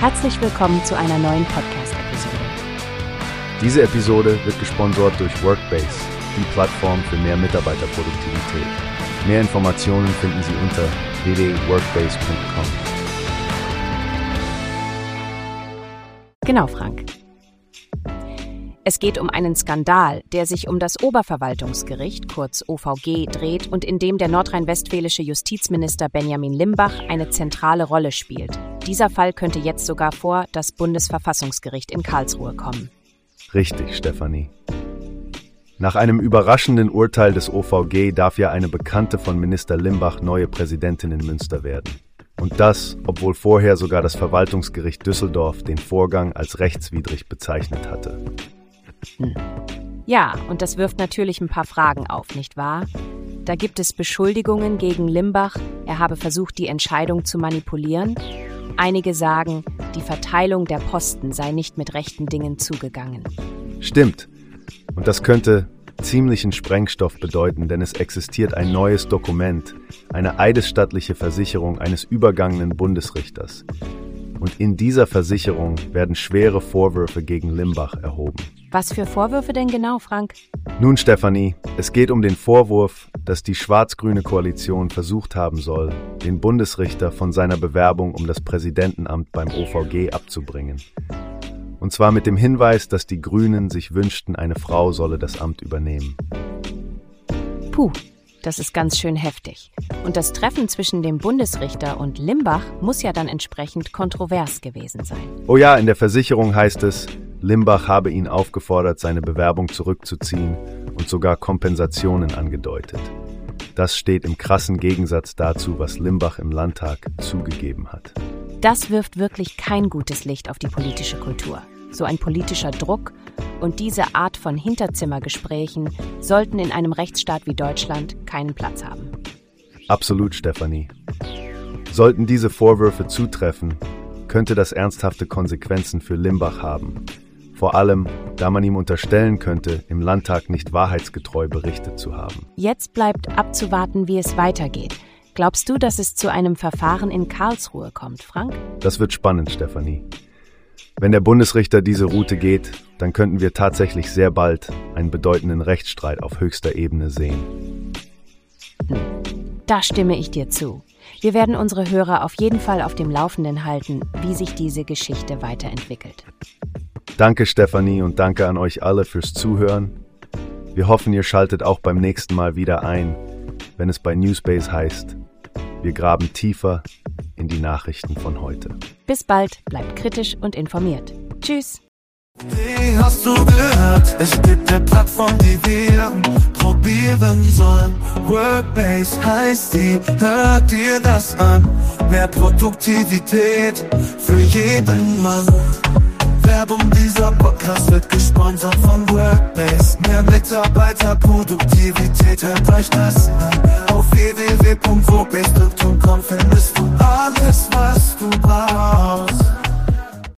Herzlich willkommen zu einer neuen Podcast-Episode. Diese Episode wird gesponsert durch Workbase, die Plattform für mehr Mitarbeiterproduktivität. Mehr Informationen finden Sie unter www.workbase.com. Genau, Frank. Es geht um einen Skandal, der sich um das Oberverwaltungsgericht, kurz OVG, dreht und in dem der nordrhein-westfälische Justizminister Benjamin Limbach eine zentrale Rolle spielt. Dieser Fall könnte jetzt sogar vor das Bundesverfassungsgericht in Karlsruhe kommen. Richtig, Stefanie. Nach einem überraschenden Urteil des OVG darf ja eine Bekannte von Minister Limbach neue Präsidentin in Münster werden. Und das, obwohl vorher sogar das Verwaltungsgericht Düsseldorf den Vorgang als rechtswidrig bezeichnet hatte. Ja, und das wirft natürlich ein paar Fragen auf, nicht wahr? Da gibt es Beschuldigungen gegen Limbach, er habe versucht, die Entscheidung zu manipulieren. Einige sagen, die Verteilung der Posten sei nicht mit rechten Dingen zugegangen. Stimmt. Und das könnte ziemlichen Sprengstoff bedeuten, denn es existiert ein neues Dokument, eine eidesstattliche Versicherung eines übergangenen Bundesrichters. Und in dieser Versicherung werden schwere Vorwürfe gegen Limbach erhoben. Was für Vorwürfe denn genau, Frank? Nun, Stefanie, es geht um den Vorwurf, dass die schwarz-grüne Koalition versucht haben soll, den Bundesrichter von seiner Bewerbung um das Präsidentenamt beim OVG abzubringen. Und zwar mit dem Hinweis, dass die Grünen sich wünschten, eine Frau solle das Amt übernehmen. Puh, das ist ganz schön heftig. Und das Treffen zwischen dem Bundesrichter und Limbach muss ja dann entsprechend kontrovers gewesen sein. Oh ja, in der Versicherung heißt es, Limbach habe ihn aufgefordert, seine Bewerbung zurückzuziehen und sogar Kompensationen angedeutet. Das steht im krassen Gegensatz dazu, was Limbach im Landtag zugegeben hat. Das wirft wirklich kein gutes Licht auf die politische Kultur. So ein politischer Druck und diese Art von Hinterzimmergesprächen sollten in einem Rechtsstaat wie Deutschland keinen Platz haben. Absolut, Stefanie. Sollten diese Vorwürfe zutreffen, könnte das ernsthafte Konsequenzen für Limbach haben. Vor allem, da man ihm unterstellen könnte, im Landtag nicht wahrheitsgetreu berichtet zu haben. Jetzt bleibt abzuwarten, wie es weitergeht. Glaubst du, dass es zu einem Verfahren in Karlsruhe kommt, Frank? Das wird spannend, Stefanie. Wenn der Bundesrichter diese Route geht, dann könnten wir tatsächlich sehr bald einen bedeutenden Rechtsstreit auf höchster Ebene sehen. Hm. Da stimme ich dir zu. Wir werden unsere Hörer auf jeden Fall auf dem Laufenden halten, wie sich diese Geschichte weiterentwickelt. Danke, Stefanie, und danke an euch alle fürs Zuhören. Wir hoffen, ihr schaltet auch beim nächsten Mal wieder ein, wenn es bei Newspace heißt, wir graben tiefer in die Nachrichten von heute. Bis bald, bleibt kritisch und informiert. Tschüss. Wie hast du gehört? Es gibt eine Plattform, die wir probieren sollen. Workbase heißt die, hört dir das an. Mehr Produktivität für jeden Mann. Werbung, dieser Podcast wird gesponsert von Workbase. Mehr Mitarbeiterproduktivität, hört euch das an.